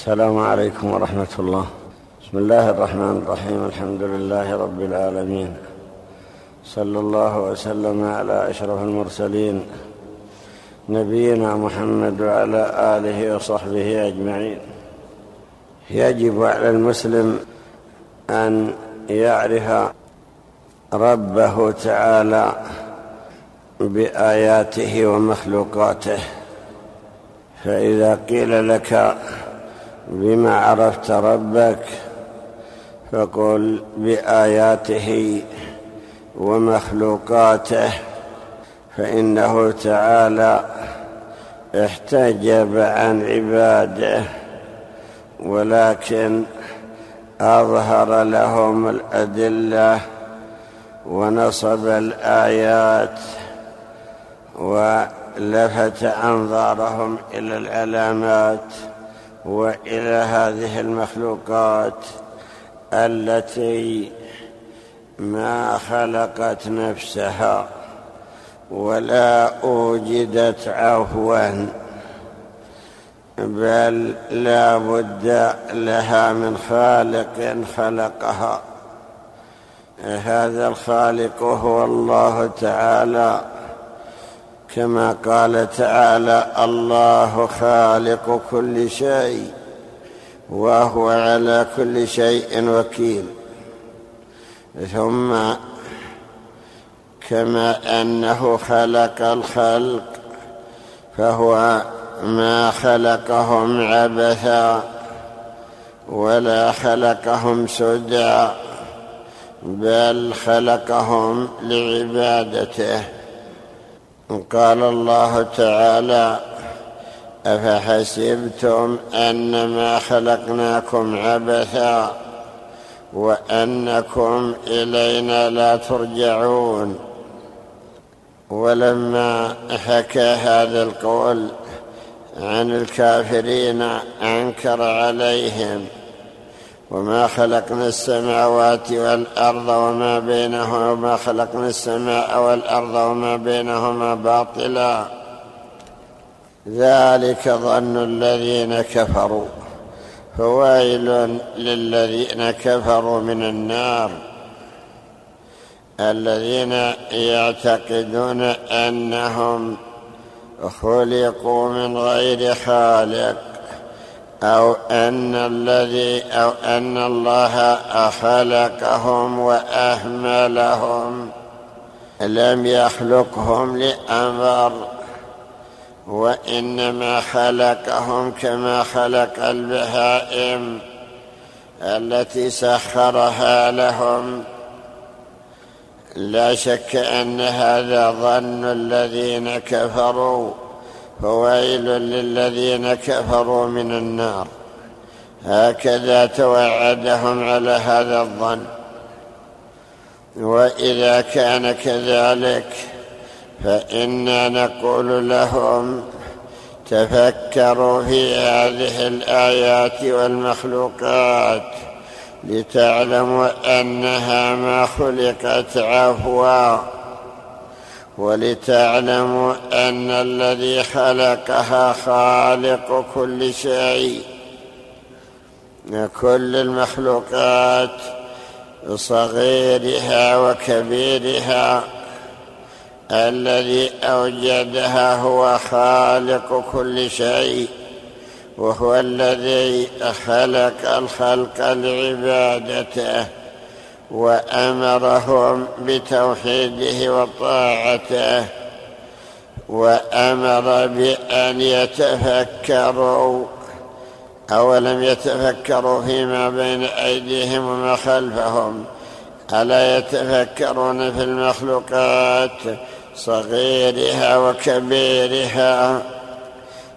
السلام عليكم ورحمة الله. بسم الله الرحمن الرحيم. الحمد لله رب العالمين. صلى الله وسلم على أشرف المرسلين. نبينا محمد وعلى آله وصحبه أجمعين. يجب على المسلم أن يعرف ربه تعالى بآياته ومخلوقاته. فإذا قيل لك بما عرفت ربك فقل بآياته ومخلوقاته فإنه تعالى احتجب عن عباده ولكن أظهر لهم الأدلة ونصب الآيات ولفت أنظارهم إلى العلامات. وإلى هذه المخلوقات التي ما خلقت نفسها ولا أوجدت عفوا بل لا بد لها من خالق خلقها. هذا الخالق هو الله تعالى. كما قال تعالى الله خالق كل شيء وهو على كل شيء وكيل ثم كما أنه خلق الخلق فهو ما خلقهم عبثا ولا خلقهم سدى بل خلقهم لعبادته. قال الله تعالى أفحسبتم أنما خلقناكم عبثا وأنكم إلينا لا ترجعون. ولما حكى هذا القول عن الكافرين أنكر عليهم. وما خلقنا السماوات والأرض وما بينهما وما خلقنا السماء والأرض وما بينهما باطلا. ذلك ظن الذين كفروا. فويل للذين كفروا من النار. الذين يعتقدون أنهم خلقوا من غير خالق. أو أن الذي أو أن الله خلقهم وأهملهم لم يخلقهم لأمر وإنما خلقهم كما خلق البهائم التي سخرها لهم. لا شك أن هذا ظن الذين كفروا. فويل للذين كفروا من النار. هكذا توعدهم على هذا الظن. وإذا كان كذلك فإنا نقول لهم تفكروا في هذه الآيات والمخلوقات لتعلموا أنها ما خلقت عفوا ولتعلموا أن الذي خلقها خالق كل شيء. كل المخلوقات صغيرها وكبيرها الذي أوجدها هو خالق كل شيء وهو الذي خلق الخلق لعبادته. وأمرهم بتوحيده وطاعته وأمر بأن يتفكروا. أولم يتفكروا فيما بين أيديهم وما خلفهم؟ ألا يتفكرون في المخلوقات صغيرها وكبيرها؟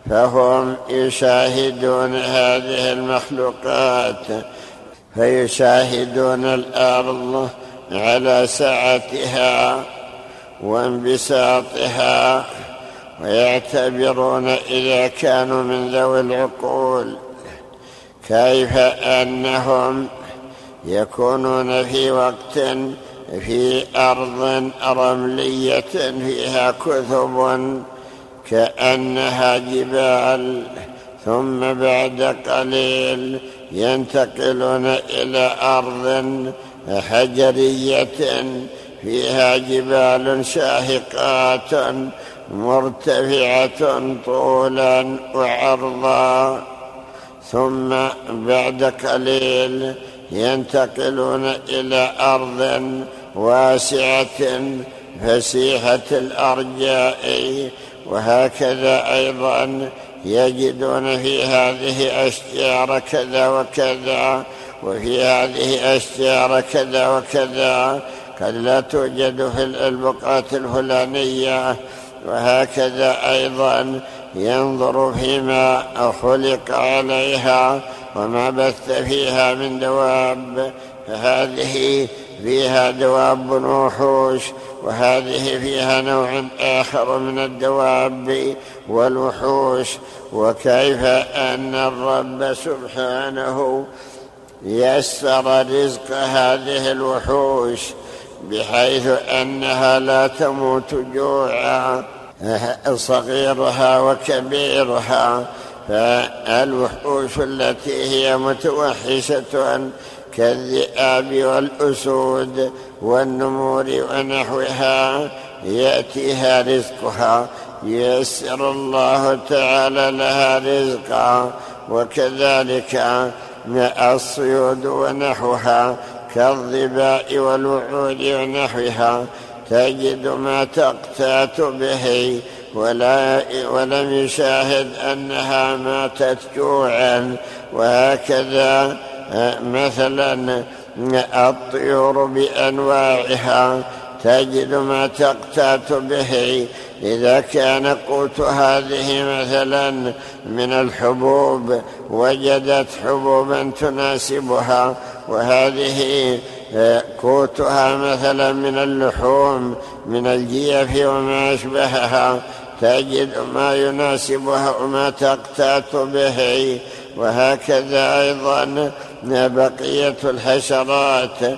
فهم يشاهدون هذه المخلوقات فيشاهدون الأرض على سعتها وانبساطها ويعتبرون إذا كانوا من ذوي العقول كيف أنهم يكونون في وقت في أرض رملية فيها كثب كأنها جبال ثم بعد قليل ينتقلون إلى أرض حجرية فيها جبال شاهقات مرتفعة طولا وعرضا. ثم بعد قليل ينتقلون إلى أرض واسعة فسيحة الأرجاء. وهكذا أيضا يجدون في هذه أشجار كذا وكذا وفي هذه أشجار كذا وكذا. قد لا توجد في البقعة الفلانية وهكذا أيضا ينظر فيما خلق عليها وما بث فيها من دواب. فهذه فيها دواب وحوش وهذه فيها نوع آخر من الدواب والوحوش وكيف أن الرب سبحانه يسر رزق هذه الوحوش بحيث أنها لا تموت جوعا صغيرها وكبيرها فالوحوش التي هي متوحشة كالذئاب والأسود والنمور ونحوها يأتيها رزقها. ييسر الله تعالى لها رزقا وكذلك الصيود ونحوها كالظباء والوعود ونحوها. تجد ما تقتات به ولا ولم يشاهد أنها ماتت جوعا. وهكذا مثلا الطيور بأنواعها تجد ما تقتات به. إذا كان قوت هذه مثلا من الحبوب وجدت حبوبا تناسبها وهذه قوتها مثلا من اللحوم من الجيف وما أشبهها تجد ما يناسبها وما تقتات به. وهكذا أيضا بقية الحشرات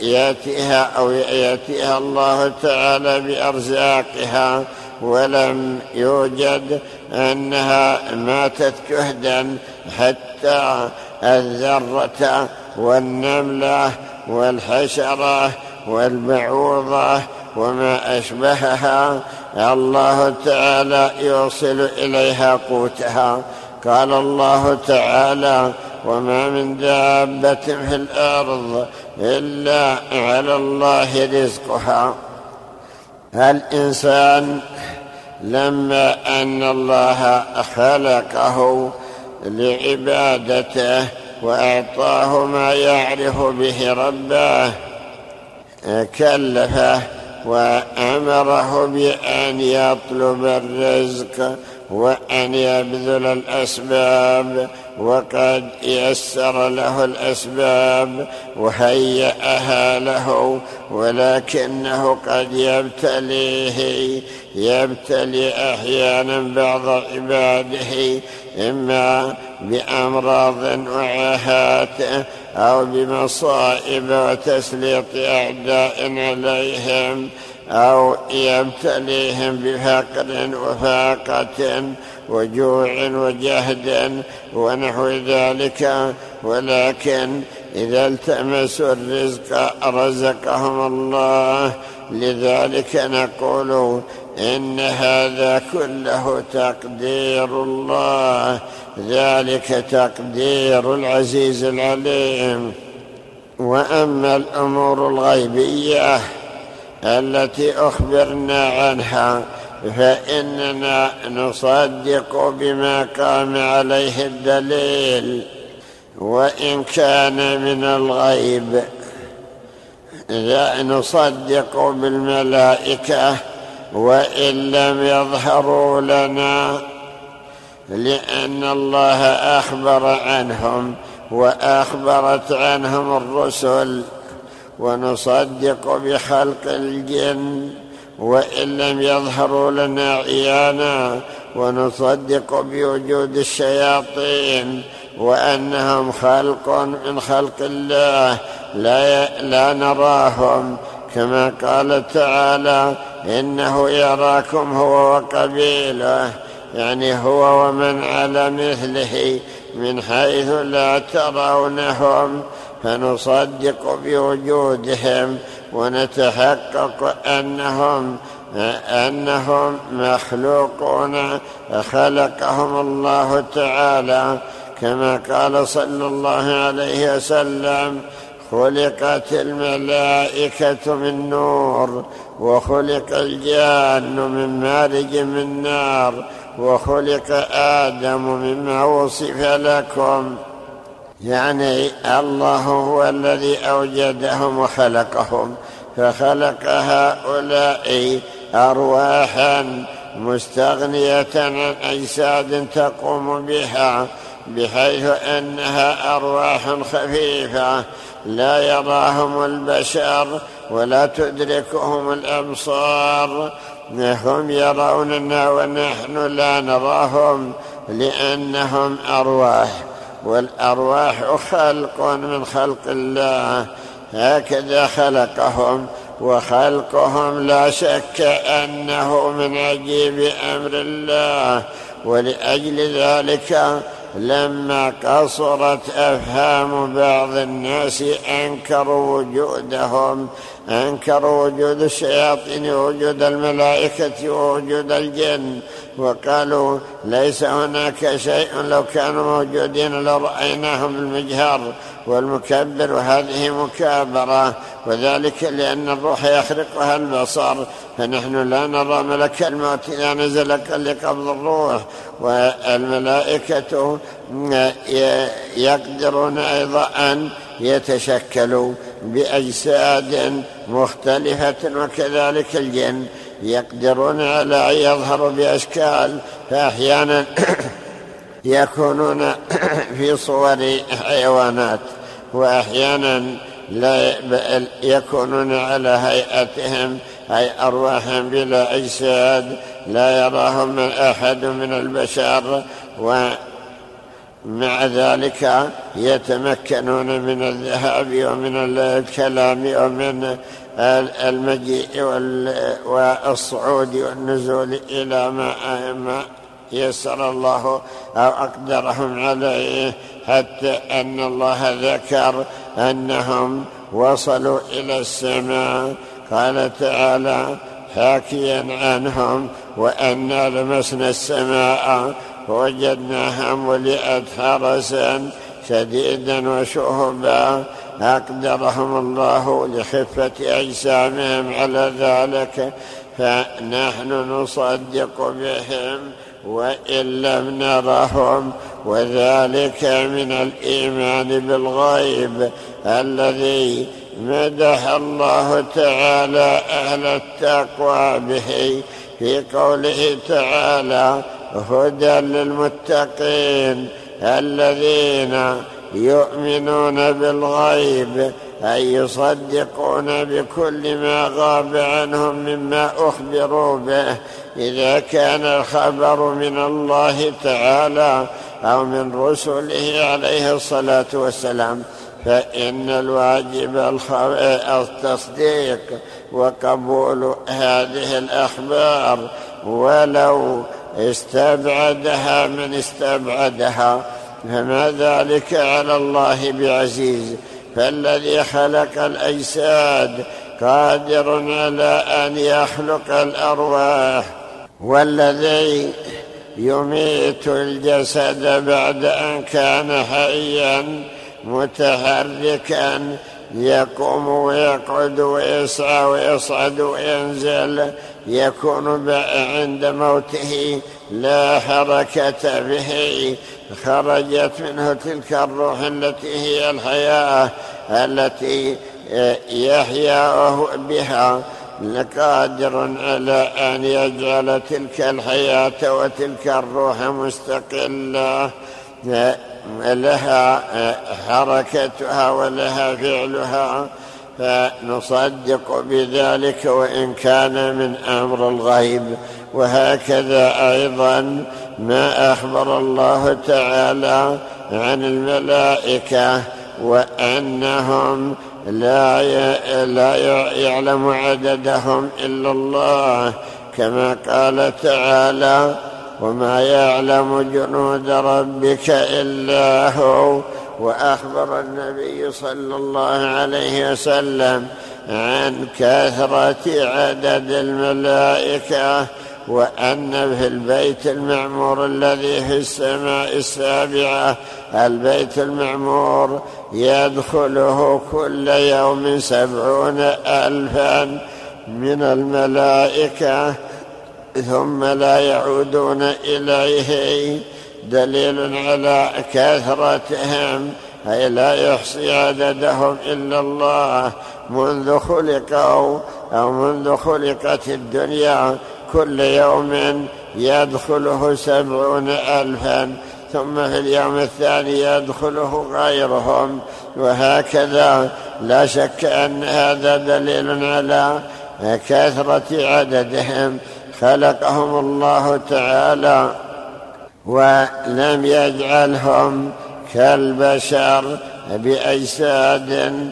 يأتيها أو يأتيها الله تعالى بأرزاقها ولم يوجد أنها ماتت جهدا حتى الذرة والنملة والحشرة والبعوضة وما أشبهها الله تعالى يوصل إليها قوتها. قال الله تعالى وما من دابة في الأرض إلا على الله رزقها. الإنسان لما أن الله خلقه لعبادته وأعطاه ما يعرف به ربه كلفه وأمره بأن يطلب الرزق وأن يبذل الأسباب وقد يسر له الأسباب وهيأها له ولكنه قد يبتليه يبتلي أحيانا بعض عباده إما بأمراض وعاهات أو بمصائب وتسليط اعداء عليهم أو يبتليهم بفقر وفاقة وجوع وجهد ونحو ذلك. ولكن إذا التمسوا الرزق رزقهم الله. لذلك نقول إن هذا كله تقدير الله. ذلك تقدير العزيز العليم. وأما الأمور الغيبية التي أخبرنا عنها فإننا نصدق بما قام عليه الدليل. وإن كان من الغيب نصدق بالملائكة وإن لم يظهروا لنا لأن الله أخبر عنهم وأخبرت عنهم الرسل ونصدق بخلق الجن وإن لم يظهروا لنا عيانا ونصدق بوجود الشياطين وأنهم خلق من خلق الله لا لا نراهم كما قال تعالى إنه يراكم هو وقبيله يعني هو ومن على مثله من حيث لا ترونهم فنصدق بوجودهم ونتحقق أنهم أنهم مخلوقون خلقهم الله تعالى كما قال صلى الله عليه وسلم خلقت الملائكة من نور وخلق الجان من مارج من نار وخلق آدم مما وصف لكم يعني الله هو الذي أوجدهم وخلقهم فخلق هؤلاء ارواحا مستغنية عن أجساد تقوم بها. بحيث إنها أرواح خفيفة. لا يراهم البشر ولا تدركهم الأبصار. هم يروننا ونحن لا نراهم لأنهم أرواح. والأرواح خلق من خلق الله. هكذا خلقهم. وخلقهم لا شك أنه من عجيب أمر الله. ولأجل ذلك لما قصرت أفهام بعض الناس أنكروا وجودهم أنكروا وجود الشياطين ووجود الملائكة ووجود الجن وقالوا ليس هناك شيء لو كانوا موجودين لرأيناهم المجهر والمكبر وهذه مكابرة وذلك لأن الروح يخرقها البصر فنحن لا نرى ملك الموت إذا نزل لقبض الروح والملائكة يقدرون أيضا ان يتشكلوا بأجساد مختلفة وكذلك الجن. يقدرون على أن يظهروا بأشكال فأحيانا يكونون في صور حيوانات وأحيانا لا يكونون على هيئتهم أي ارواحا بلا أجساد لا يراهم أحد من البشر ومع ذلك يتمكنون من الذهاب ومن الكلام ومن المجيء والصعود والنزول إلى ما يسر الله أو أقدرهم عليه حتى أن الله ذكر أنهم وصلوا إلى السماء. قال تعالى حاكيا عنهم وانا لمسنا السماء فوجدناها ملئت حرسا. شديدا وشهبا أقدرهم الله لخفة أجسامهم على ذلك فنحن نصدق بهم وإن لم نرهم وذلك من الإيمان بالغيب الذي مدح الله تعالى أهل التقوى به. في قوله تعالى هدى للمتقين الذين يؤمنون بالغيب أي يصدقون بكل ما غاب عنهم مما أخبروا به. إذا كان الخبر من الله تعالى أو من رسله عليه الصلاة والسلام فإن الواجب التصديق وقبول هذه الأخبار ولو استبعدها من استبعدها فما ذلك على الله بعزيز. فالذي خلق الأجساد قادر على أن يخلق الأرواح. والذي يميت الجسد بعد أن كان حيا متحركا يقوم ويقعد ويسعى ويصعد وينزل يكون عند موته لا حركة به. خرجت منه تلك الروح التي هي الحياة التي يحيا بها. لقادر على أن يجعل تلك الحياة وتلك الروح مستقلة. لها حركتها ولها فعلها فنصدق بذلك وإن كان من أمر الغيب. وهكذا أيضا ما أخبر الله تعالى عن الملائكة وأنهم لا لا يعلم عددهم إلا الله كما قال تعالى وما يعلم جنود ربك إلا هو. وأخبر النبي صلى الله عليه وسلم عن كثرة عدد الملائكة وأن في البيت المعمور الذي في السماء السابعة البيت المعمور يدخله كل يوم سبعون ألفا من الملائكة. ثم لا يعودون إليه. دليل على كثرتهم أي لا يحصي عددهم إلا الله. منذ خلقوا أو منذ خلقت الدنيا كل يوم يدخله سبعون ألفا ثم في اليوم الثاني يدخله غيرهم. وهكذا لا شك أن هذا دليل على كثرة عددهم. خلقهم الله تعالى ولم يجعلهم كالبشر بأجساد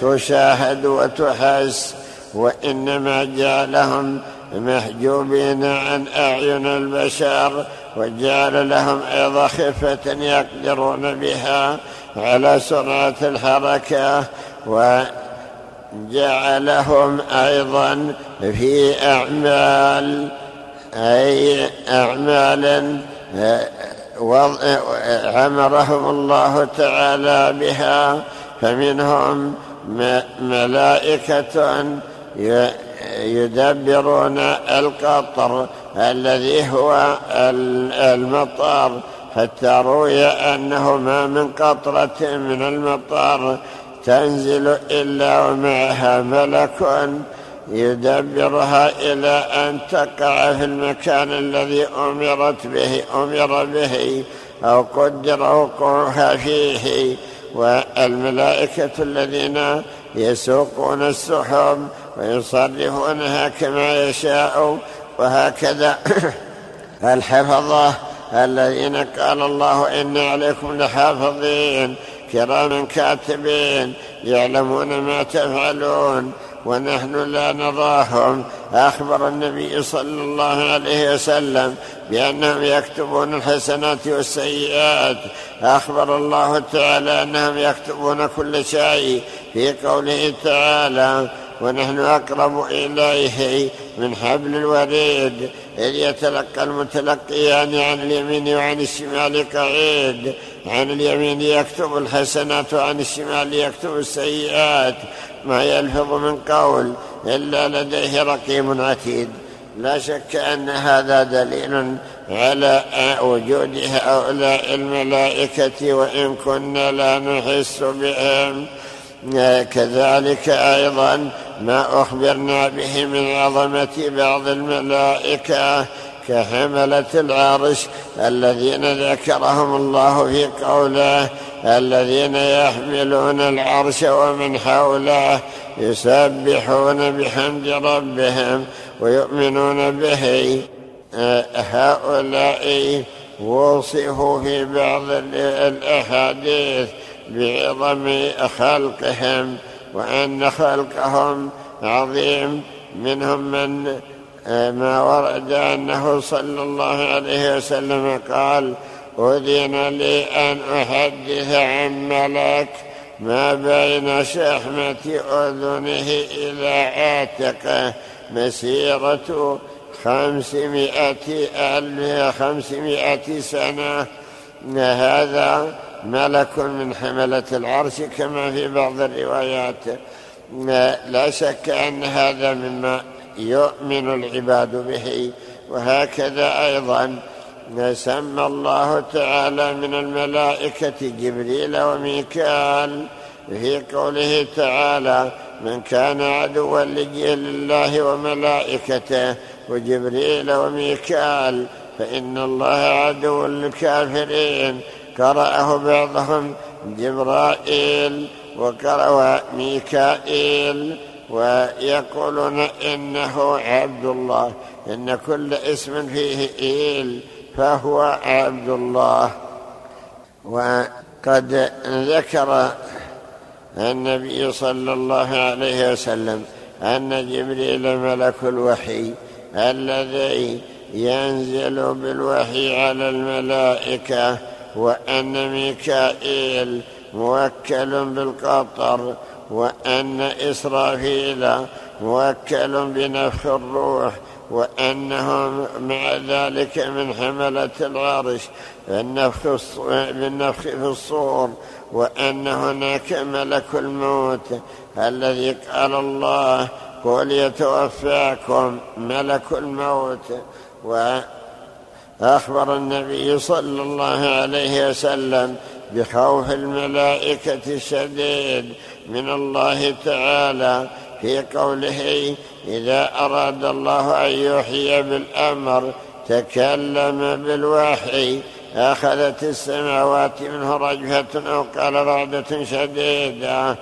تشاهد وتحس وإنما جعلهم محجوبين عن أعين البشر وجعل لهم أيضا خفة يقدرون بها على سرعة الحركة وجعلهم أيضا في أعمال أي أعمال عمرهم الله تعالى بها فمنهم ملائكة يدبرون القطر الذي هو المطار حتى روي أنه ما من قطرة من المطار. تنزل إلا ومعها ملك يدبرها إلى أن تقع في المكان الذي أمرت به أمر به أو قدر وقوعها فيه. والملائكة الذين يسوقون السحب ويصرفونها كما يشاء. وهكذا الحفظة الذين قال الله إن عليكم لحافظين. كراما كاتبين يعلمون ما تفعلون ونحن لا نراهم. أخبر النبي صلى الله عليه وسلم بأنهم يكتبون الحسنات والسيئات. أخبر الله تعالى أنهم يكتبون كل شيء في قوله تعالى ونحن أقرب إليه من حبل الوريد. إذ يتلقى المتلقيان عن اليمين وعن الشمال قعيد. عن اليمين يكتب الحسنات وعن الشمال يكتب السيئات. ما يلفظ من قول إلا لديه رقيب عتيد. لا شك أن هذا دليل على وجود هؤلاء الملائكة وإن كنا لا نحس بهم. كذلك أيضا ما أخبرنا به من عظمة بعض الملائكة كحملة العرش الذين ذكرهم الله في قوله الذين يحملون العرش ومن حوله يسبحون بحمد ربهم ويؤمنون به. هؤلاء وصفوا في بعض الأحاديث بعظم خلقهم وأن خلقهم عظيم منهم من ما ورد أنه صلى الله عليه وسلم قال أذن لي أن أحدث عن ملك ما بين شحمة أذنه إلى عاتقه مسيرة خمسمائة ألف خمسمائة سنة. هذا ملك من حملة العرش كما في بعض الروايات. لا شك أن هذا مما يؤمن العباد به. وهكذا أيضا سمى الله تعالى من الملائكة جبريل وميكال في قوله تعالى من كان عدوا لله وملائكته وجبريل وميكال فإن الله عدو للكافرين. قرأه بعضهم جبرائيل وقرأ ميكائيل. ويقولون إنه عبد الله إن كل اسم فيه إيل فهو عبد الله. وقد ذكر النبي صلى الله عليه وسلم أن جبريل ملك الوحي الذي ينزل بالوحي على الملائكة وأن ميكائيل موكل بالقطر وأن إسرافيل موكل بنفخ الروح وأنهم مع ذلك من حملة العرش بالنفخ, بالنفخ في الصور وأن هناك ملك الموت الذي قال الله قل يتوفاكم ملك الموت وأخبر النبي صلى الله عليه وسلم بخوف الملائكة الشديد من الله تعالى في قوله إذا أراد الله أن يحيي بالأمر تكلم بالوحي أخذت السماوات منه رجفة أو قال رعدة شديدة.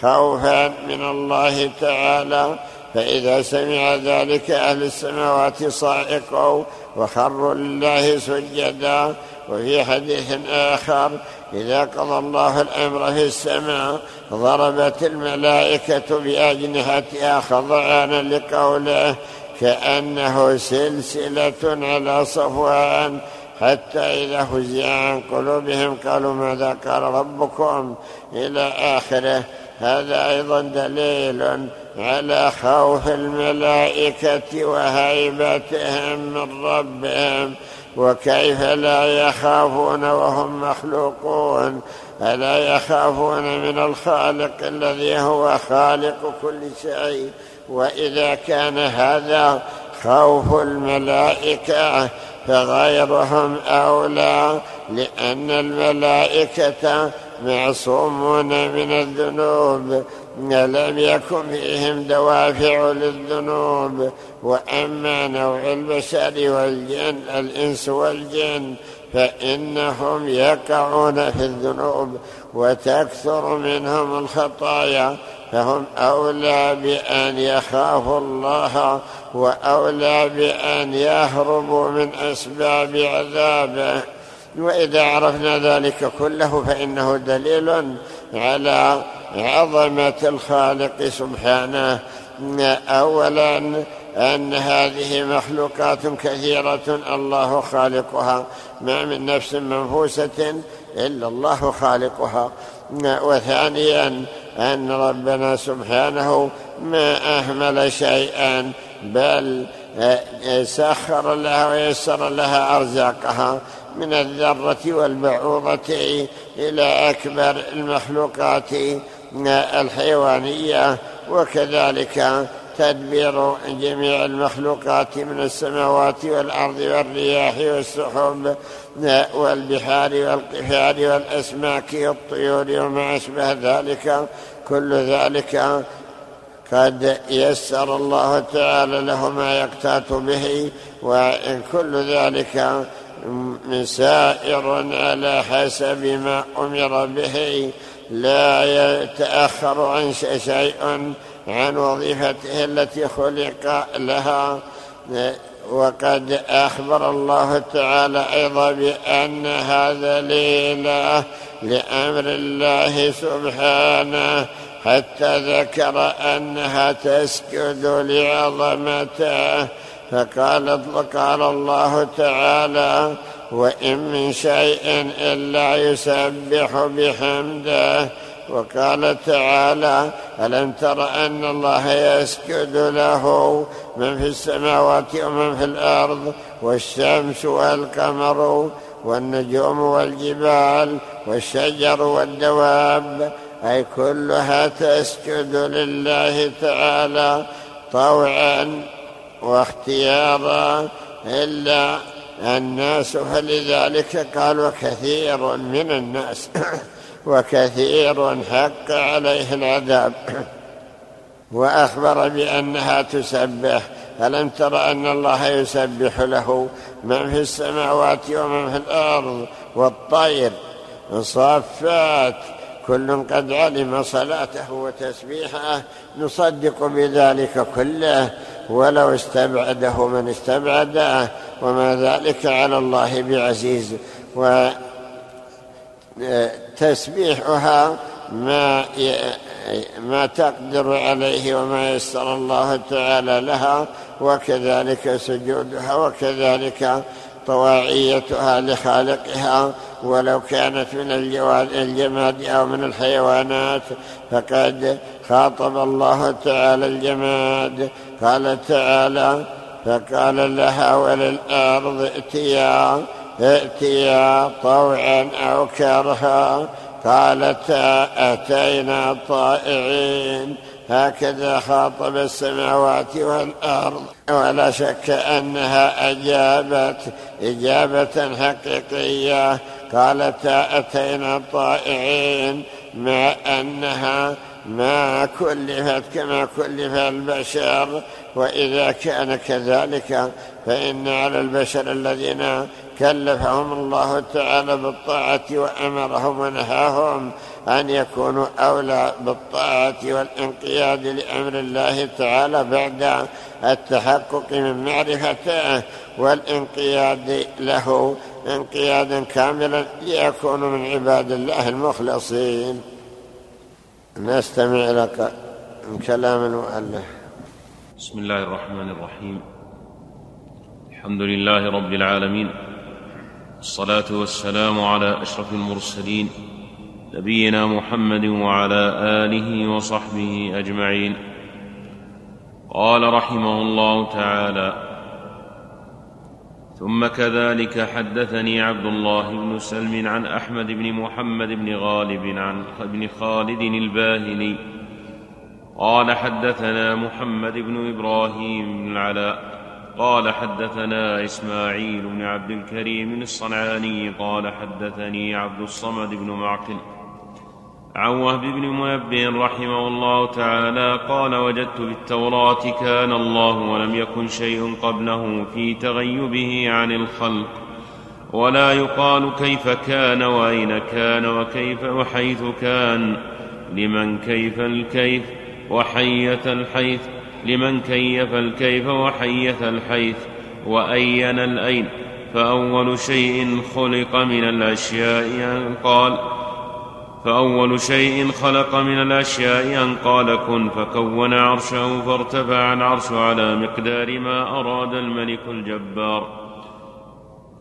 خوفا من الله تعالى فإذا سمع ذلك أهل السماوات صائقوا وخروا لله سجدا. وفي حديث آخر. إذا قضى الله الأمر في السماء ضربت الملائكة بأجنحتها خضعانا لقوله كأنه سلسلة على صفوان. حتى إذا فزع عن قلوبهم قالوا ماذا قال ربكم؟ إلى آخره. هذا أيضا دليل على خوف الملائكة وهيبتهم من ربهم. وكيف لا يخافون وهم مخلوقون؟ ألا يخافون من الخالق الذي هو خالق كل شيء؟ وإذا كان هذا خوف الملائكة فغيرهم أولى لأن الملائكة معصومون من الذنوب. لم يكن فيهم دوافع للذنوب وأما نوع البشر والجن الإنس والجن فإنهم يقعون في الذنوب وتكثر منهم الخطايا فهم أولى بأن يخافوا الله وأولى بأن يهربوا من أسباب عذابه. وإذا عرفنا ذلك كله فإنه دليل على عظمة الخالق سبحانه اولا أن هذه مخلوقات كثيرة الله خالقها. ما من نفس منفوسة إلا الله خالقها. وثانيا أن ربنا سبحانه ما أهمل شيئا بل سخر لها ويسر لها أرزاقها. من الذرة والبعوضة إلى أكبر المخلوقات. الحيوانية وكذلك تدبير جميع المخلوقات من السماوات والأرض والرياح والسحب والبحار والقفار والأسماك والطيور وما أشبه ذلك. كل ذلك قد يسر الله تعالى له ما يقتات به وكل ذلك سائر على حسب ما أمر به. لا يتأخر عن شيء عن وظيفته التي خلق لها وقد أخبر الله تعالى أيضا بأن هذا ليلة لأمر الله سبحانه حتى ذكر أنها تسجد لعظمته. فقال قال الله تعالى وإن من شيء إلا يسبح بحمده. وقال تعالى ألم تر أن الله يسجد له من في السماوات ومن في الأرض والشمس والقمر والنجوم والجبال والشجر والدواب أي كلها تسجد لله تعالى طوعا واختيارا إلا الناس فلذلك قالوا كثير من الناس وكثير حق عليه العذاب. وأخبر بأنها تسبح ألم تر أن الله يسبح له من في السماوات ومن في الأرض والطير؟ صافات كل قد علم صلاته وتسبيحه نصدق بذلك كله ولو استبعده من استبعده. وما ذلك على الله بعزيز. وتسبيحها ما ما تقدر عليه وما يسر الله تعالى لها وكذلك سجودها وكذلك طواعيتها لخالقها. ولو كانت من الجماد أو من الحيوانات فقد خاطب الله تعالى الجماد. قال تعالى فقال لها وللأرض ائتيا ائتيا طوعا أو كرها. قالتا أتينا طائعين. هكذا خاطب السماوات والأرض. ولا شك أنها أجابت إجابة حقيقية. قالتا أتينا طائعين. مع أنها ما كلفت كما كلف البشر وإذا كان كذلك فإن على البشر الذين كلفهم الله تعالى بالطاعة وأمرهم ونهاهم أن يكونوا أولى بالطاعة والانقياد لأمر الله تعالى بعد التحقق من معرفته والانقياد له انقيادا كاملا ليكونوا من عباد الله المخلصين. نستمع إلى كلام المؤلف. بسم الله الرحمن الرحيم. الحمد لله رب العالمين. الصلاة والسلام على أشرف المرسلين نبينا محمد وعلى آله وصحبه أجمعين. قال رحمه الله تعالى ثم كذلك حدثني عبد الله بن سلم عن أحمد بن محمد بن غالب عن ابن خالد الباهلي. قال حدثنا محمد بن إبراهيم بن العلاء. قال حدثنا إسماعيل بن عبد الكريم الصنعاني. قال حدثني عبد الصمد بن معقل. عن وهب بن منبه رحمه الله تعالى قال وجدت بالتوراة كان الله ولم يكن شيء قبله في تغيبه عن الخلق ولا يقال كيف كان وأين كان وكيف وحيث كان لمن كيف الكيف وحية الحيث لمن كيف الكيف وحية الحيث وأين الأين فأول شيء خلق من الأشياء قال فأول شيء خلق من الأشياء أن قال كن فكون عرشه فارتفع العرش على مقدار ما أراد الملك الجبار.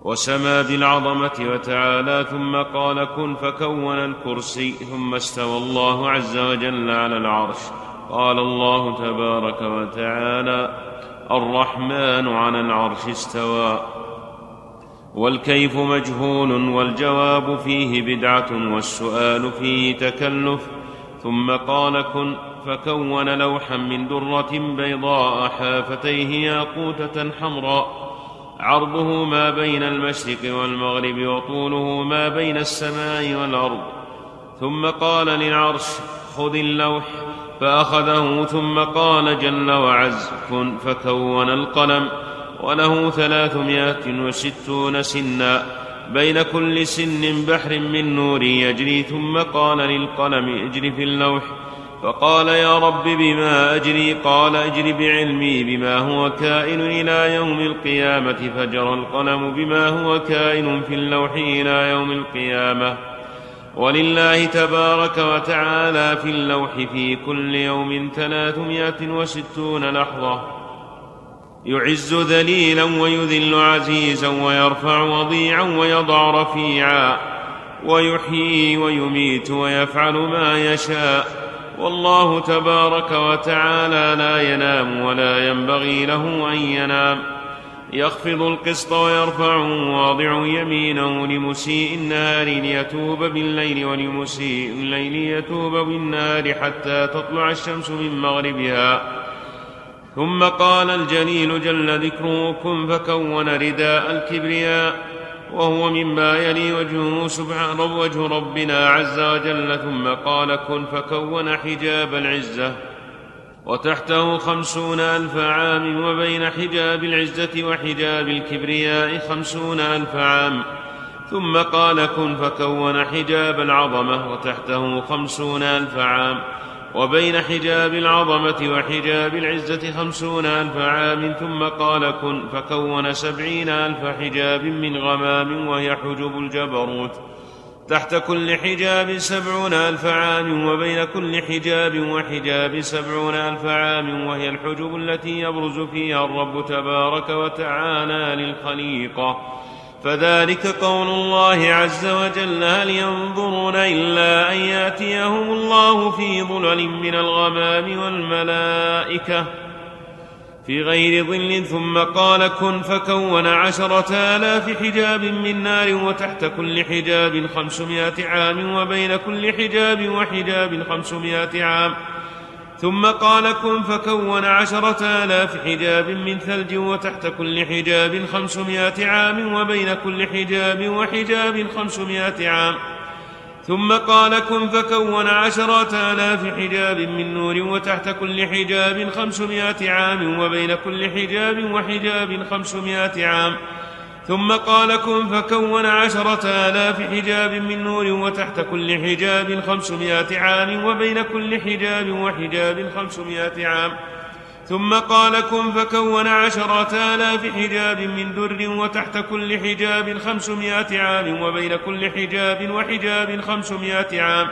وسما بالعظمة وتعالى ثم قال كن فكون الكرسي ثم استوى الله عز وجل على العرش. قال الله تبارك وتعالى الرحمن على العرش استوى. والكيف مجهول والجواب فيه بدعة والسؤال فيه تكلف. ثم قال كن فكون لوحا من درة بيضاء حافتيه ياقوتة حمراء. عرضه ما بين المشرق والمغرب وطوله ما بين السماء والأرض. ثم قال للعرش خذ اللوح. فأخذه ثم قال جل وعز كن فكون القلم. وله ثلاثمائة وستون سنا بين كل سن بحر من نور يجري ثم قال للقلم اجر في اللوح فقال يا رب بما أجري؟ قال اجر بعلمي بما هو كائن إلى يوم القيامة فجرى القلم بما هو كائن في اللوح إلى يوم القيامة ولله تبارك وتعالى في اللوح في كل يوم ثلاثمائة وستون لحظة يعز ذليلا ويذل عزيزا ويرفع وضيعا ويضع رفيعا ويحيي ويميت ويفعل ما يشاء والله تبارك وتعالى لا ينام ولا ينبغي له أن ينام يخفض القسط ويرفع واضع يمينه لمسيء النهار ليتوب بالليل ولمسيء الليل يتوب بالنهار حتى تطلع الشمس من مغربها ثم قال الجليل جل ذكره كن فكون رداء الكبرياء. وهو مما يلي وجهه سبحانه وجه ربنا عز وجل ثم قال كن فكون حجاب العزة. وتحته خمسون ألف عام وبين حجاب العزة وحجاب الكبرياء خمسون ألف عام. ثم قال كن فكون حجاب العظمة. وتحته خمسون ألف عام. وبين حجاب العظمة وحجاب العزة خمسون ألف عام ثم قال كن فكون سبعين ألف حجاب من غمام وهي حجب الجبروت. تحت كل حجاب سبعون ألف عام وبين كل حجاب وحجاب سبعون ألف عام وهي الحجب التي يبرز فيها الرب تبارك وتعالى للخليقة. فذلك قول الله عز وجل هل ينظرون إلا أن يأتيهم الله في ظلل من الغمام والملائكة في غير ظل ثم قال كن فكون عشرة آلاف حجاب من نار وتحت كل حجاب خمسمائة عام وبين كل حجاب وحجاب خمسمائة عام ثم قال كن فكون عشرة آلاف حجاب من ثلج وتحت كل حجاب خمسمائة عام وبين كل حجاب وحجاب خمسمائة عام. ثم قال كن فكون عشرة آلاف حجاب من نور وتحت كل حجاب خمسمائة عام وبين كل حجاب وحجاب خمسمائة عام. ثم قال كن فكون عشرة آلاف حجاب من نور وتحت كل حجاب خمسمائة عام وبين كل حجاب وحجاب خمسمائة عام. ثم قال كن فكون عشرة آلاف حجاب من در وتحت كل حجاب خمسمائة عام وبين كل حجاب وحجاب خمسمائة عام.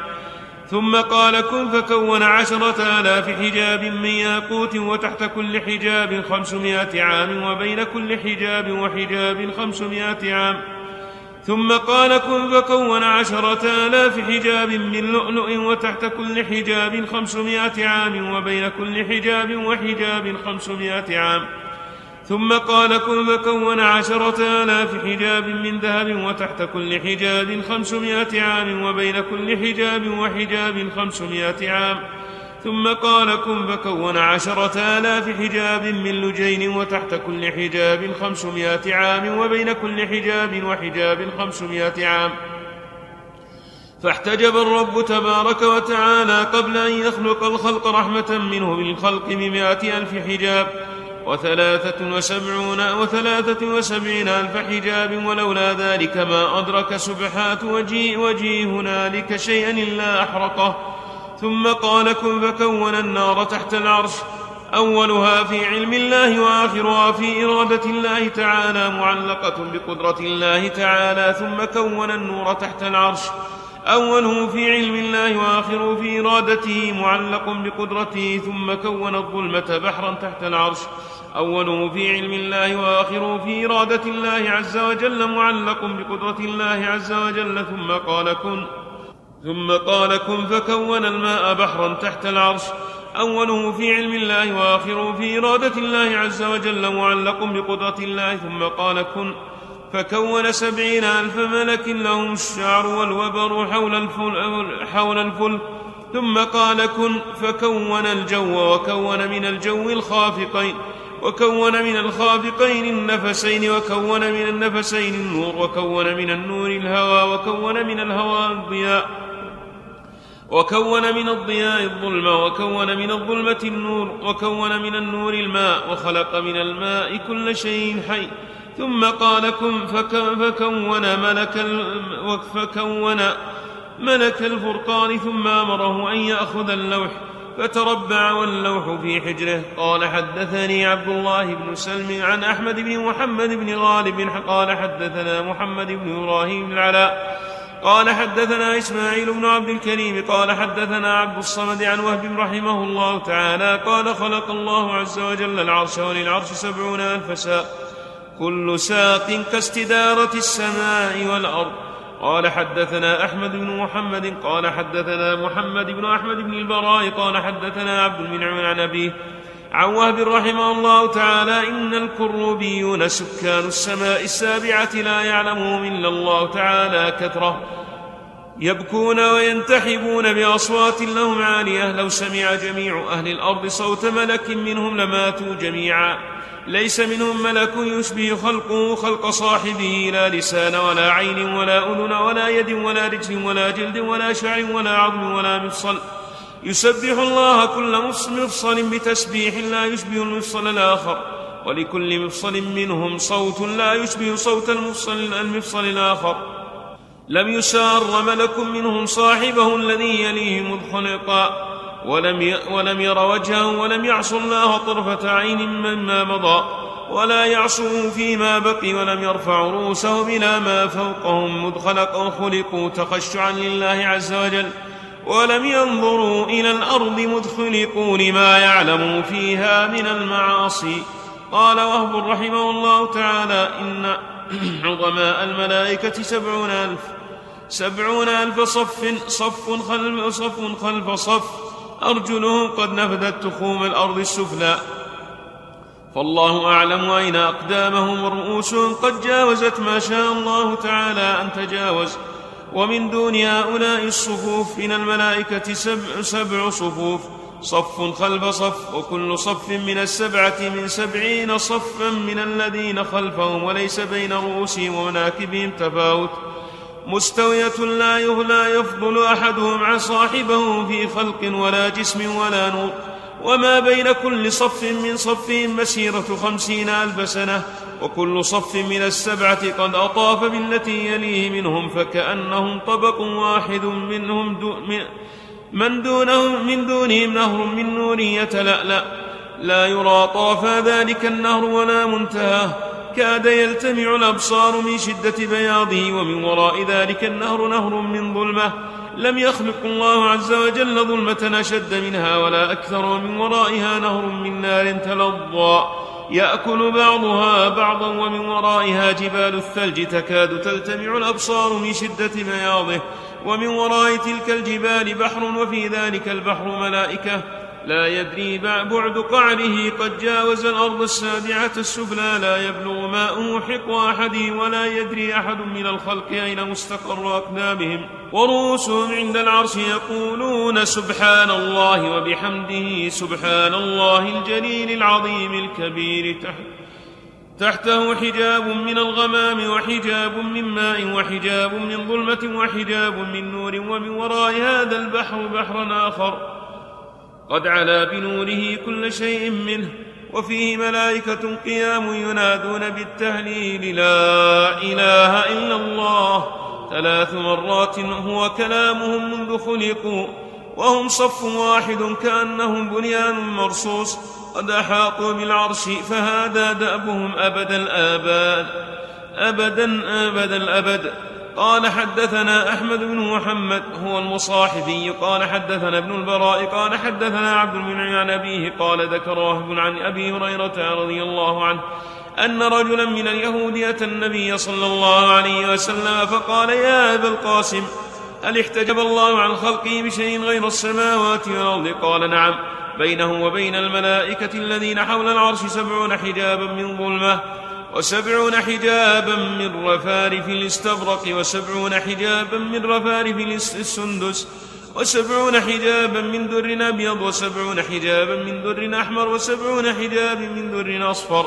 ثم قال كن فكون عشرة آلاف حجاب من ياقوت وتحت كل حجاب خمسمائة عام وبين كل حجاب وحجاب خمسمائة عام. ثم قال كن فكون عشرة آلاف حجاب من لؤلؤ وتحت كل حجاب خمسمائة عام وبين كل حجاب وحجاب خمسمائة عام. ثم قال كن فكون عشرة آلاف حجاب من ذهب وتحت كل حجاب خمسمائة عام وبين كل حجاب وحجاب خمسمائة عام. ثم قال كن فكون عشرة آلاف حجاب من لجين وتحت كل حجاب خمسمائة عام وبين كل حجاب وحجاب خمسمائة عام. فاحتجب الرب تبارك وتعالى قبل أن يخلق الخلق رحمة منه بالخلق بمائة ألف حجاب. وثلاثة وسبعون وثلاثة وسبعين ألف حجاب ولولا ذلك ما أدرك سبحات وجيه, وجيه هنالك شيئا إلا أحرقه. ثم قال كن فكون النار تحت العرش. أولها في علم الله وآخرها في إرادة الله تعالى معلقة بقدرة الله تعالى. ثم كون النور تحت العرش. أوله في علم الله وآخره في إرادته معلق بقدرته. ثم كون الظلمة بحرا تحت العرش. أوله في علم الله وآخره في إرادة الله عز وجل معلق بقدرة الله عز وجل ثم قال كن ثم قال كن فكون الماء بحرا تحت العرش. أوله في علم الله وآخره في إرادة الله عز وجل معلق بقدرة الله ثم قال كن فكون سبعين ألف ملك لهم الشعر والوبر حول الفل, حول الفل. ثم قال كن فكون الجو وكون من الجو الخافقين. وكون من الخافقين النفسين وكون من النفسين النور وكون من النور الهوى وكون من الهوى الضياء وكون من الضياء الظلم وكون من الظلمة النور وكون من النور الماء وخلق من الماء كل شيء حي. ثم قال كن فكون ملك فكون ملك الفرقان ثم أمره أن يأخذ اللوح. فتربع واللوح في حجره. قال حدثني عبد الله بن سلم عن أحمد بن محمد بن غالب قال حدثنا محمد بن إبراهيم العلاء. قال حدثنا إسماعيل بن عبد الكريم قال حدثنا عبد الصمد عن وهب رحمه الله تعالى قال خلق الله عز وجل العرش وللعرش سبعون ألف ساق كل ساق كاستدارة السماء والأرض. قال حدثنا أحمد بن محمد قال حدثنا محمد بن أحمد بن البراء قال حدثنا عبد المنعم عن أبيه عن وهب رحمه الله تعالى إن الكروبيون سكان السماء السابعة لا يعلمهم إلا الله تعالى كثرة. يبكون وينتحبون بأصوات لهم عالية لو سمع جميع أهل الأرض صوت ملك منهم لماتوا جميعا. ليس منهم ملك يشبه خلقه خلق صاحبه لا لسان ولا عين ولا أذن ولا يد ولا رجل ولا جلد ولا شعر ولا عظم ولا مفصل. يسبح الله كل مفصل بتسبيح لا يشبه المفصل الآخر ولكل مفصل منهم صوت لا يشبه صوت المفصل المفصل الآخر. لم يسار ملك منهم صاحبه الذي يليه مذ خلقا. ولم ولم ير وجهه ولم يعص الله طرفة عين مما مضى ولا يعصوا فيما بقي ولم يرفعوا رؤوسهم إلى ما فوقهم مذ خلقوا خلقوا تخشعا لله عز وجل ولم ينظروا إلى الأرض مذ خلقوا لما يعلموا فيها من المعاصي قال وهب رحمه الله تعالى إن عظماء الملائكة سبعون ألف سبعون ألف صف صف خلف صف خلف صف أرجلهم قد نفدت تخوم الأرض السفلى. فالله أعلم أين أقدامهم ورؤوسهم قد جاوزت ما شاء الله تعالى أن تجاوز. ومن دون هؤلاء الصفوف من الملائكة سبع, سبع صفوف. صف خلف صف وكل صف من السبعة من سبعين صفا من الذين خلفهم وليس بين رؤوسهم ومناكبهم تفاوت. مستوية لا يهلا يفضل أحدهم عن صاحبه في خلق ولا جسم ولا نور. وما بين كل صف من صفهم مسيرة خمسين ألف سنة وكل صف من السبعة قد أطاف بالتي يليه منهم فكأنهم طبق واحد منهم دو من, من دونهم من دونهم نهر من نور يتلألأ. لا يرى طاف ذلك النهر ولا منتهاه كاد يلتمع الأبصار من شدة بياضه ومن وراء ذلك النهر نهر من ظلمة. لم يخلق الله عز وجل ظلمة أشد منها ولا أكثر ومن ورائها نهر من نار تلظى. يأكل بعضها بعضا ومن ورائها جبال الثلج تكاد تلتمع الأبصار من شدة بياضه. ومن وراء تلك الجبال بحر وفي ذلك البحر ملائكة. لا يدري بعد قعره. قد جاوز الأرض السابعة السفلى. لا يبلغ ماؤه حق أحد ولا يدري أحد من الخلق أين مستقر أقدامهم. ورؤوسهم عند العرش يقولون سبحان الله وبحمده. سبحان الله الجليل العظيم الكبير. تحت تحته حجاب من الغمام وحجاب من ماء وحجاب من ظلمة وحجاب من نور. ومن وراء هذا البحر بحر آخر. قد علا بنوره كل شيء منه وفيه ملائكة قيام ينادون بالتهليل لا إله إلا الله. ثلاث مرات هو كلامهم منذ خلقوا وهم صف واحد كأنهم بنيان مرصوص. قد أحاطوا بالعرش فهذا دأبهم أبد الآباد. أبدا أبد الأبد. قال حدثنا أحمد بن محمد هو المصاحبي قال حدثنا ابن البراء قال حدثنا عبد المنعم عن أبيه قال ذكر وهب عن أبي هريرة رضي الله عنه أن رجلا من اليهود أتى النبي صلى الله عليه وسلم فقال يا أبا القاسم هل احتجب الله عن خلقه بشيء غير السماوات والأرض؟ قال نعم بينه وبين الملائكة الذين حول العرش سبعون حجابا من ظلمة. وسبعون حجابا من رفارف الاستبرق وسبعون حجابا من رفارف السندس وسبعون حجابا من در أبيض وسبعون حجابا من در أحمر وسبعون حجابا من در أصفر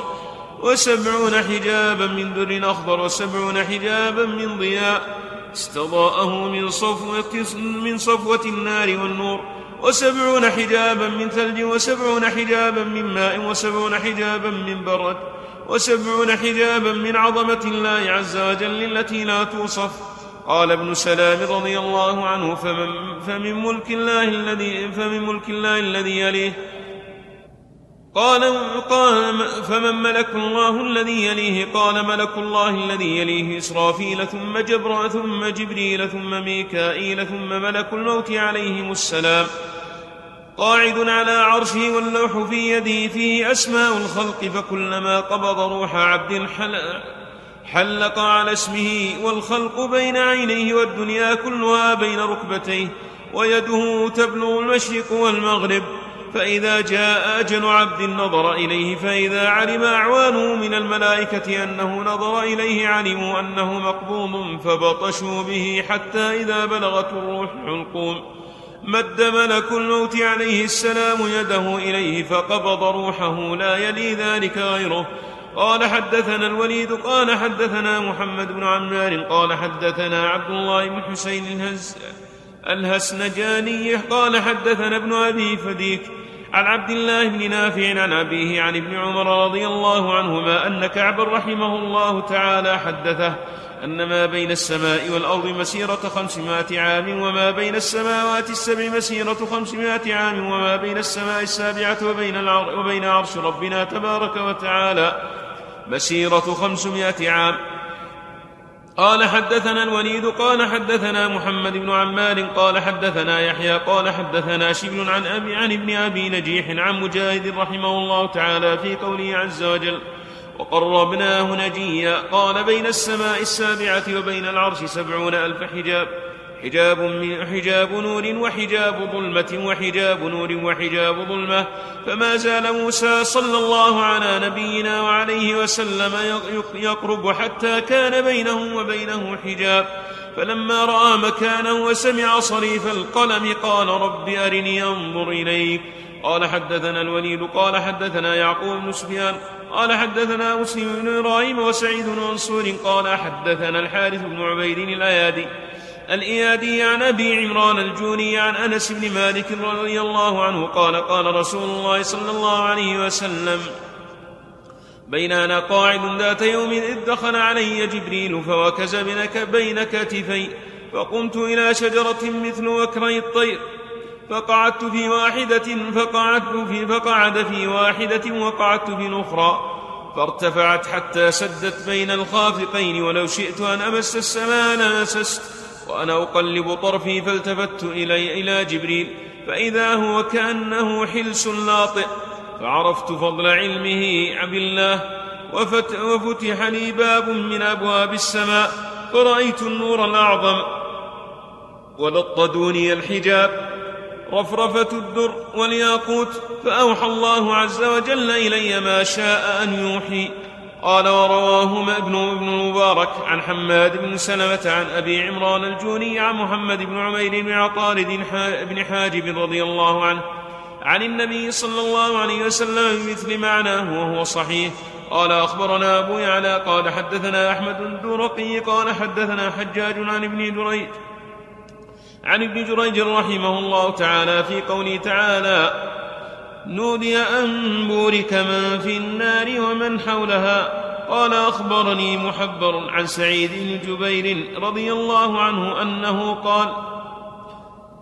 وسبعون حجابا من در أخضر وسبعون حجابا من ضياء. استضاءه من صفوة, من صفوة النار والنور وسبعون حجابا من ثلج وسبعون حجابا من ماء وسبعون حجابا من برد. وسبعون حجابا من عظمة الله عز وجل التي لا توصف. قال ابن سلام رضي الله عنه فمن, فمن ملك الله الذي فمن ملك الله الذي يليه قال, قال فمن ملك الله الذي يليه قال ملك الله الذي يليه إسرافيل ثم جبر ثم جبريل ثم ميكائيل ثم ملك الموت عليهم السلام. قاعد على عرشه واللوح في يده فيه أسماء الخلق فكلما قبض روح عبد حلق على اسمه والخلق بين عينيه والدنيا كلها بين ركبتيه ويده تبلغ المشرق والمغرب. فإذا جاء أجل عبد نظر إليه فإذا علم أعوانه من الملائكة أنه نظر إليه علموا أنه مقبوض فبطشوا به حتى إذا بلغت الروح الحلقوم مد ملك الموت عليه السلام يده إليه فقبض روحه لا يلي ذلك غيره. قال حدثنا الوليد قال حدثنا محمد بن عمار قال حدثنا عبد الله بن حسين الهز الهسنجاني قال حدثنا ابن أبي فديك عن عبد الله بن نافع عن أبيه عن ابن عمر رضي الله عنهما أن كعبا رحمه الله تعالى حدثه. أن ما بين السماء والأرض مسيرة خمسمائة عام وما بين السماوات السبع مسيرة خمسمائة عام وما بين السماء السابعة وبين, العر وبين عرش ربنا تبارك وتعالى. مسيرة خمسمائة عام. قال حدثنا الوليد قال حدثنا محمد بن عمار قال حدثنا يحيى قال حدثنا شبل عن أبي عن ابن أبي نجيح عن مجاهد رحمه الله تعالى في قوله عز وجل وقربناه نجيا. قال بين السماء السابعة وبين العرش سبعون ألف حجاب. حجاب من حجاب نور وحجاب ظلمة وحجاب نور وحجاب ظلمة. فما زال موسى صلى الله على نبينا وعليه وسلم يقرب حتى كان بينه وبينه حجاب. فلما رأى مكانه وسمع صريف القلم قال رب أرني أنظر إليك. قال حدثنا الوليد قال حدثنا يعقوب بن سفيان قال حدثنا مسلم بن إبراهيم وسعيد بن منصور قال حدثنا الحارث بن عبيد الأيادي الإيادي عن أبي عمران الجوني عن أنس بن مالك رضي الله عنه قال قال رسول الله صلى الله عليه وسلم بين أنا قاعد ذات يوم إذ دخل علي جبريل فوكز بين كتفي فقمت إلى شجرة مثل وكري الطير فقعدت في واحدة فقعدت في فقعد في واحدة وقعدت في الأخرى فارتفعت حتى سدت بين الخافقين ولو شئت أن أمس السماء لمسست وأنا أقلب طرفي فالتفت إلي إلى جبريل فإذا هو كأنه حلس لاطئ فعرفت فضل علمه بالله وفتح لي باب من أبواب السماء فرأيت النور الأعظم ولط دوني الحجاب رفرفة الدر والياقوت فأوحى الله عز وجل إلي ما شاء أن يوحي. قال ورواه ابن ابن المبارك عن حماد بن سلمة عن أبي عمران الجوني عن محمد بن عمير بن عطارد بن حاجب رضي الله عنه عن النبي صلى الله عليه وسلم بمثل معناه وهو صحيح. قال أخبرنا أبو يعلى قال حدثنا أحمد الدرقي قال حدثنا حجاج عن ابن جريج عن ابن جريج رحمه الله تعالى في قوله تعالى نودي أن بورك من في النار ومن حولها. قال أخبرني محبر عن سعيد بن جبير رضي الله عنه أنه قال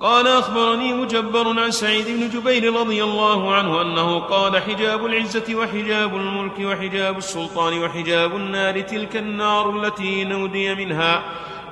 قال أخبرني مجبر عن سعيد بن جبير رضي الله عنه أنه قال حجاب العزة وحجاب الملك وحجاب السلطان وحجاب النار تلك النار التي نودي منها.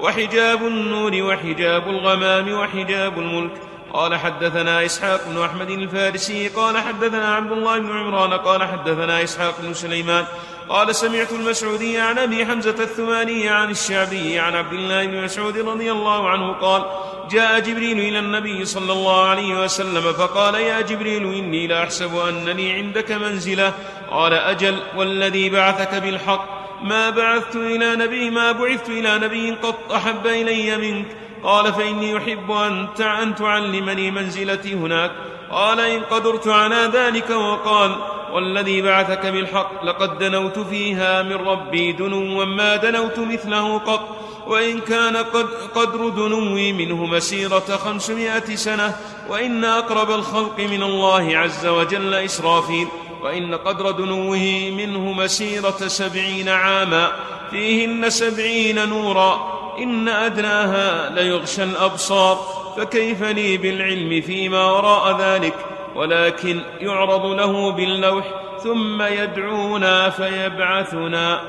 وحجاب النور وحجاب الغمام وحجاب الملك. قال حدثنا إسحاق بن أحمد الفارسي قال حدثنا عبد الله بن عمران قال حدثنا إسحاق بن سليمان. قال سمعت المسعودي عن أبي حمزة الثماني عن الشعبي عن عبد الله بن مسعود رضي الله عنه قال جاء جبريل إلى النبي صلى الله عليه وسلم فقال يا جبريل إني لأحسب أن لي عندك منزلة. قال أجل والذي بعثك بالحق. ما بعثت إلى نبي ما بعثت إلى نبي قط أحب إلي منك. قال فإني أحب أن أن تعلمني منزلتي هناك. قال إن قدرت على ذلك وقال والذي بعثك بالحق لقد دنوت فيها من ربي دنوا ما دنوت مثله قط. وإن كان قد قدر دنوي منه مسيرة خمسمائة سنة. وإن أقرب الخلق من الله عز وجل إسرافيل. وإن قدر دنوه منه مسيرة سبعين عاما فيهن سبعين نورا إن أدناها ليغشى الأبصار فكيف لي بالعلم فيما وراء ذلك ولكن يعرض له باللوح ثم يدعونا فيبعثنا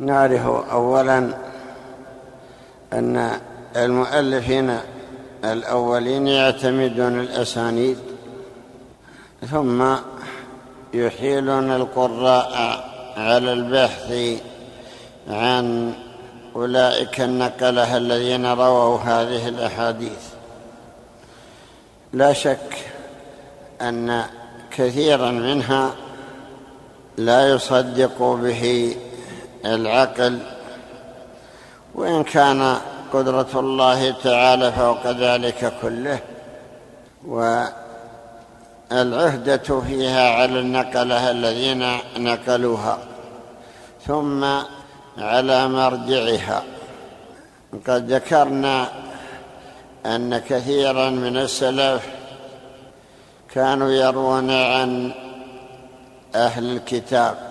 نعرف أولا أن المؤلفين الأولين يعتمدون الأسانيد ثم يحيلون القراء على البحث عن أولئك النقلة الذين رووا هذه الأحاديث. لا شك أن كثيرا منها لا يصدق به العقل وإن كان قدرة الله تعالى فوق ذلك كله والعهدة فيها على النقلة الذين نقلوها ثم على مرجعها. قد ذكرنا أن كثيرا من السلف كانوا يروون عن أهل الكتاب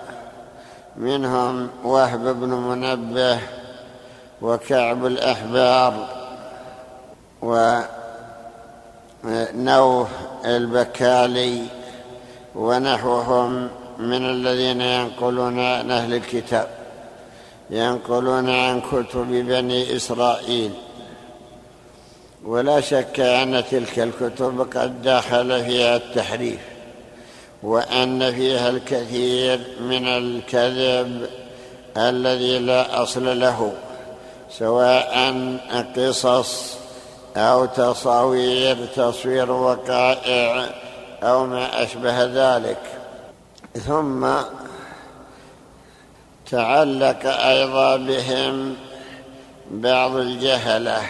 منهم وهب بن منبه وكعب الأحبار ونوح البكالي ونحوهم من الذين ينقلون عن أهل الكتاب ينقلون عن كتب بني إسرائيل. ولا شك أن تلك الكتب قد دخل فيها التحريف وأن فيها الكثير من الكذب الذي لا أصل له سواء قصص أو تصاوير تصوير وقائع أو ما أشبه ذلك. ثم تعلق أيضا بهم بعض الجهلة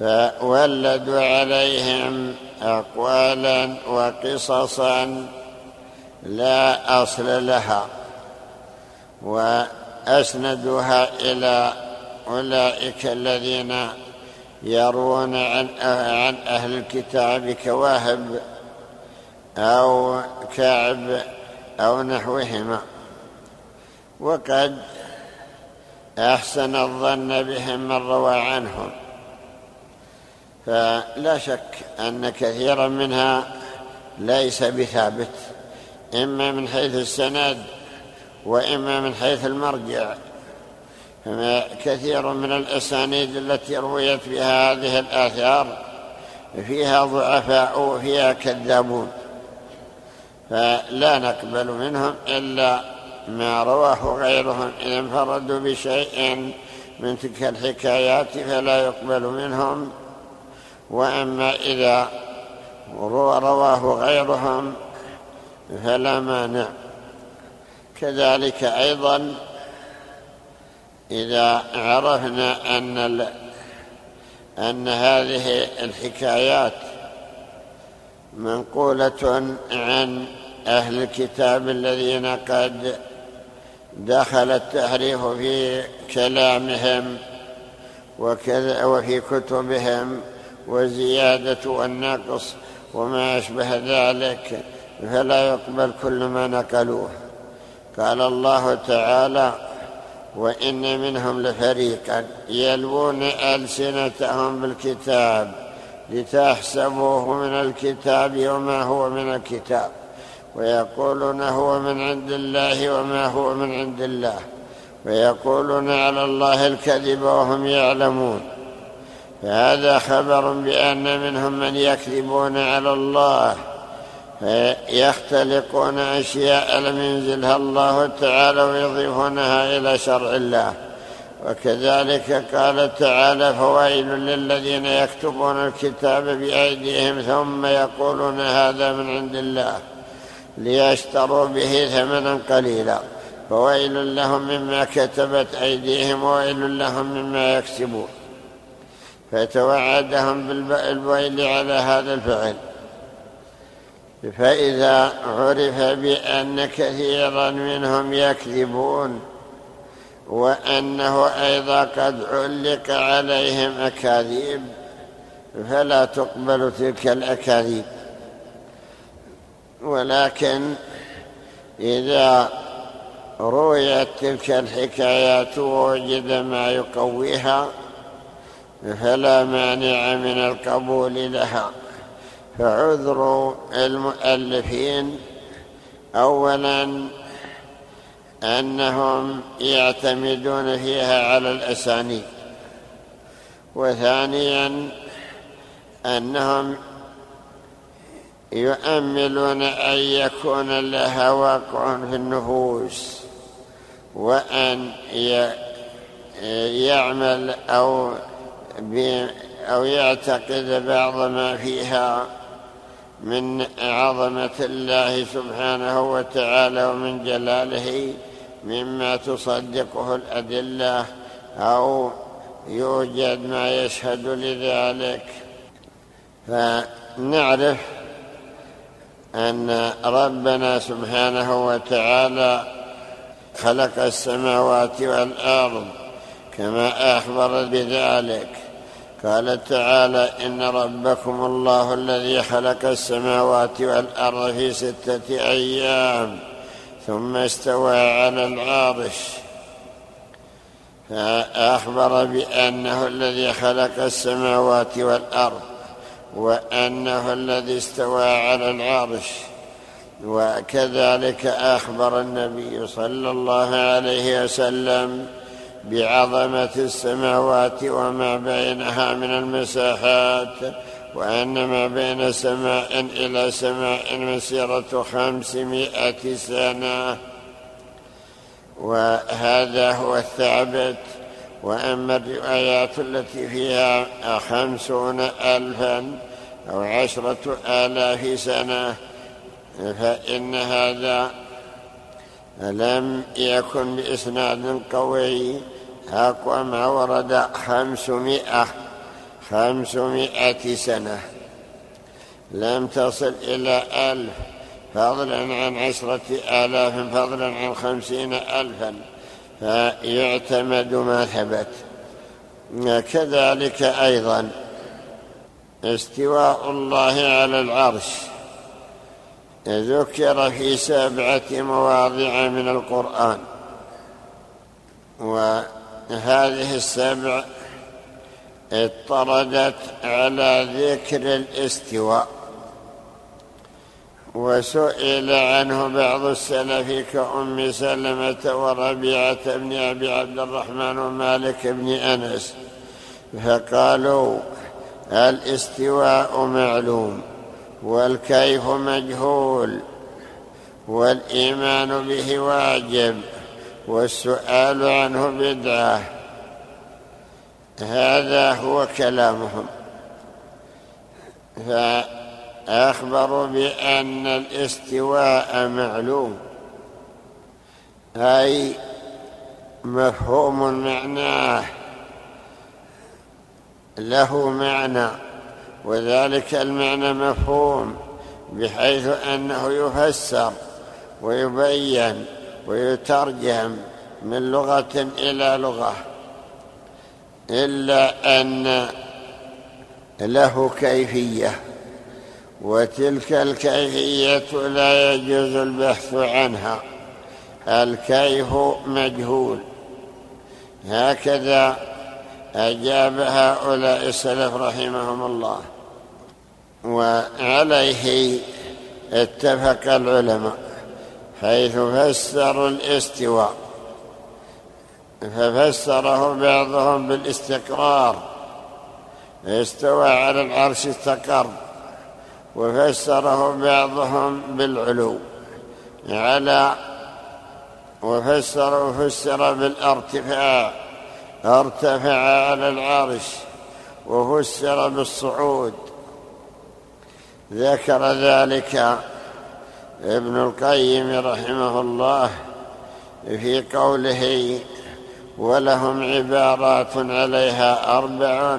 فولدوا عليهم اقوالا وقصصا لا أصل لها وأسندوها إلى أولئك الذين يروون عن عن أهل الكتاب كواهب أو كعب أو نحوهما وقد أحسن الظن بهم من روى عنهم. فلا شك أن كثيرا منها ليس بثابت إما من حيث السند وإما من حيث المرجع. كثير من الأسانيد التي رويت بها هذه الآثار فيها ضعفاء وفيها كذابون فلا نقبل منهم إلا ما رواه غيرهم. إذا انفردوا بشيء من تلك الحكايات فلا يقبل منهم. وأما إذا رواه غيرهم فلا مانع. كذلك أيضا إذا عرفنا أن أن هذه الحكايات منقولة عن أهل الكتاب الذين قد دخل التحريف في كلامهم وكذا وفي كتبهم والزيادة والنقص وما أشبه ذلك فلا يقبل كل ما نقلوه. قال الله تعالى وإن منهم لفريقا يلوون ألسنتهم بالكتاب لتحسبوه من الكتاب وما هو من الكتاب ويقولون هو من عند الله وما هو من عند الله ويقولون على الله الكذب وهم يعلمون فهذا خبر بأن منهم من يكذبون على الله فيختلقون أشياء لم ينزلها الله تعالى ويضيفونها إلى شرع الله. وكذلك قال تعالى فويل للذين يكتبون الكتاب بأيديهم ثم يقولون هذا من عند الله ليشتروا به ثمنا قليلا. فويل لهم مما كتبت أيديهم وويل لهم مما يكسبون. فتوعدهم بالويل على هذا الفعل. فإذا عرف بأن كثيرا منهم يكذبون وأنه أيضا قد علق عليهم أكاذيب فلا تقبل تلك الأكاذيب. ولكن إذا رويت تلك الحكايات ووجد ما يقويها فلا مانع من القبول لها. فعذر المؤلفين. اولا أنهم يعتمدون فيها على الأسانيد. وثانيا أنهم يؤملون أن يكون لها واقع في النفوس وأن يعمل أو أو يعتقد بعض ما فيها. من عظمة الله سبحانه وتعالى ومن جلاله مما تصدقه الأدلة أو يوجد ما يشهد لذلك. فنعرف أن ربنا سبحانه وتعالى خلق السماوات والأرض كما أخبر بذلك. قال تعالى إن ربكم الله الذي خلق السماوات والأرض في ستة أيام ثم استوى على العرش. فأخبر بأنه الذي خلق السماوات والأرض وأنه الذي استوى على العرش. وكذلك أخبر النبي صلى الله عليه وسلم بعظمة السماوات وما بينها من المساحات وأن ما بين سماء إلى سماء مسيرة خمسمائة سنة. وهذا هو الثابت. وأما الروايات التي فيها خمسون الفا أو عشرة آلاف سنة فإن هذا لم يكن بإسناد قوي. أقوى ما ورد خمسمائة خمسمائة سنة. لم تصل إلى ألف فضلا عن عشرة آلاف فضلا عن خمسين ألفا. فيعتمد ما ثبت. كذلك أيضا استواء الله على العرش. ذكر في سبعة مواضع من القرآن. وهذه السبع اضطردت على ذكر الاستواء وسئل عنه بعض السلف كأم سلمة وربيعة بن أبي عبد الرحمن ومالك بن أنس فقالوا الإستواء معلوم والكيف مجهول والإيمان به واجب. والسؤال عنه بدعة. هذا هو كلامهم. فأخبروا بأن الاستواء معلوم. أي مفهوم معناه. له معنى. وذلك المعنى مفهوم. بحيث أنه يفسر ويبين. ويترجم من لغة إلى لغة إلا أن له كيفية وتلك الكيفية لا يجوز البحث عنها الكيف مجهول. هكذا أجاب هؤلاء السلف رحمهم الله وعليه اتفق العلماء. حيث فسروا الاستواء ففسره بعضهم بالاستقرار استوى على العرش استقر وفسره بعضهم بالعلو على وفسر وفسر بالارتفاع ارتفع على العرش وفسر بالصعود. ذكر ذلك ابن القيم رحمه الله في قوله ولهم عبارات عليها أربع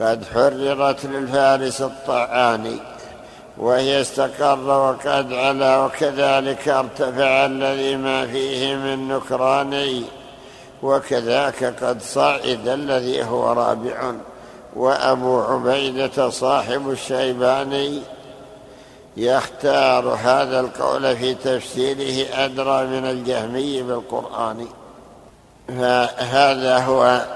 قد حررت للفارس الطعاني وهي استقر وقد علا وكذلك ارتفع الذي ما فيه من نكراني وكذاك قد صعد الذي هو رابع وأبو عبيدة صاحب الشيباني يختار هذا القول في تفسيره أدرى من الجهمي بالقرآن. فهذا هو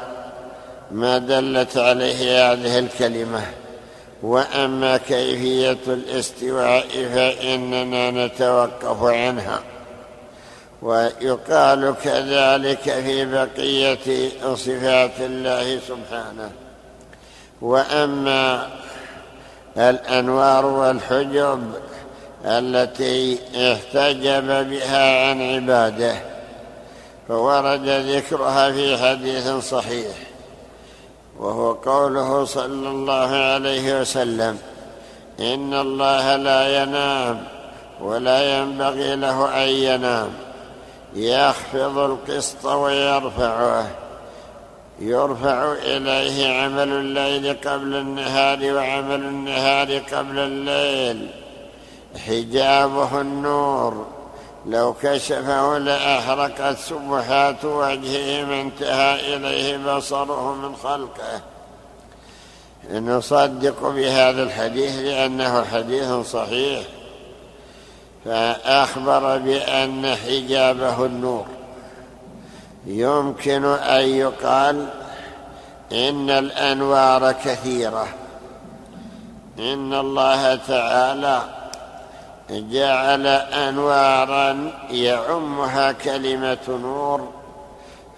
ما دلت عليه هذه الكلمة. وأما كيفية الاستواء فإننا نتوقف عنها. ويقال كذلك في بقية صفات الله سبحانه. وأما الأنوار والحجب التي احتجب بها عن عباده فورد ذكرها في حديث صحيح وهو قوله صلى الله عليه وسلم إن الله لا ينام ولا ينبغي له أن ينام يخفض القسط ويرفعه. يرفع إليه عمل الليل قبل النهار وعمل النهار قبل الليل. حجابه النور. لو كشفه لأحرقت سبحات وجهه ما انتهى إليه بصره من خلقه. نصدق بهذا الحديث لأنه حديث صحيح. فأخبر بأن حجابه النور. يمكن أن يقال إن الأنوار كثيرة. إن الله تعالى جعل أنوارا يعمها كلمة نور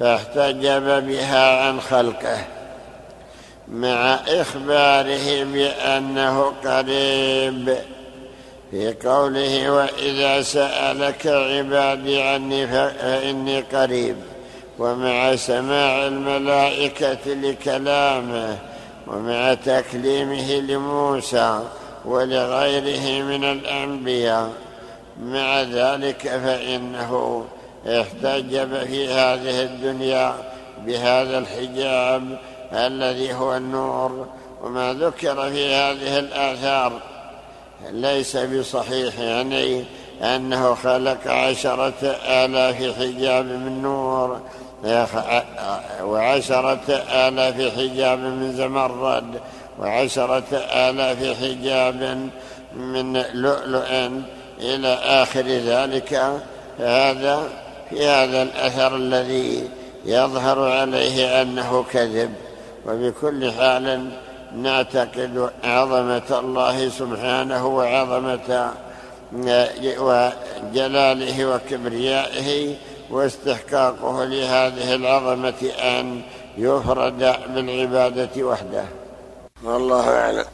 فاحتجب بها عن خلقه مع اخباره بأنه قريب. في قوله وإذا سألك عبادي عني فإني قريب. ومع سماع الملائكة لكلامه ومع تكليمه لموسى ولغيره من الأنبياء. مع ذلك فإنه احتجب في هذه الدنيا بهذا الحجاب الذي هو النور وما ذكر في هذه الآثار. ليس بصحيح يعني أنه خلق عشرة آلاف حجاب من نور وعشرة آلاف حجاب من زمرد وعشرة آلاف حجاب من لؤلؤ إلى آخر ذلك. هذا في هذا الأثر الذي يظهر عليه أنه كذب. وبكل حال نعتقد عظمة الله سبحانه وعظمة وجلاله وكبريائه واستحقاقه لهذه العظمة أن يفرد بالعبادة وحده. والله أعلم.